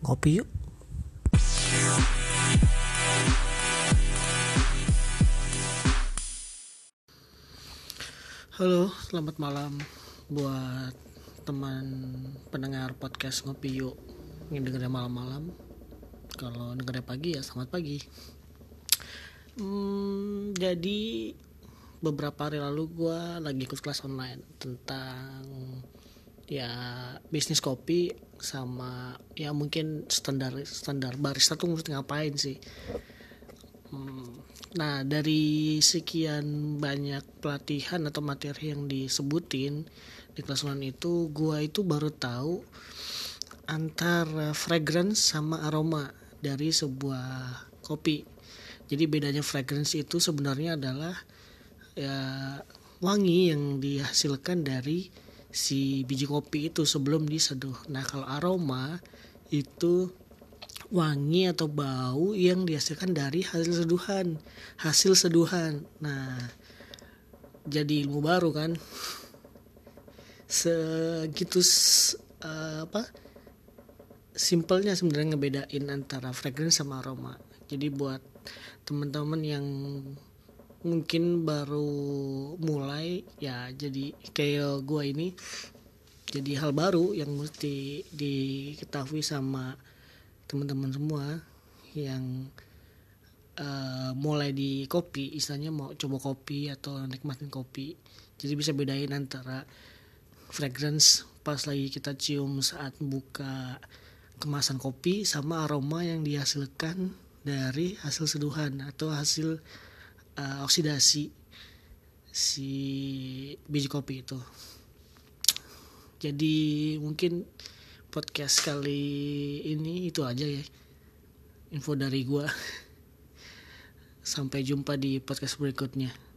ngopi yuk Halo, selamat malam buat teman pendengar podcast ngopi yuk yang dengernya malam-malam. Kalau dengernya pagi ya selamat pagi. Hmm, jadi beberapa hari lalu gue lagi ikut kelas online tentang ya bisnis kopi sama ya mungkin standar standar barista tuh mesti ngapain sih Hmm, Nah, dari sekian banyak pelatihan atau materi yang disebutin di kelas itu, gua itu baru tahu antara fragrance sama aroma dari sebuah kopi. Jadi bedanya fragrance itu sebenarnya adalah ya wangi yang dihasilkan dari si biji kopi itu sebelum diseduh. Nah, kalau aroma itu wangi atau bau yang dihasilkan dari hasil seduhan. Hasil seduhan. Nah jadi ilmu baru kan? Segitu uh, apa? Simpelnya sebenarnya ngebedain antara fragrance sama aroma. Jadi buat teman-teman yang mungkin baru mulai ya jadi kayak gua ini jadi hal baru yang mesti diketahui sama teman-teman semua yang uh, mulai di kopi. Istilahnya mau coba kopi atau nikmatin kopi. Jadi bisa bedain antara fragrance pas lagi kita cium saat buka kemasan kopi sama aroma yang dihasilkan dari hasil seduhan atau hasil uh, oksidasi si biji kopi itu. Jadi mungkin podcast kali ini itu aja ya info dari gua. Sampai jumpa di podcast berikutnya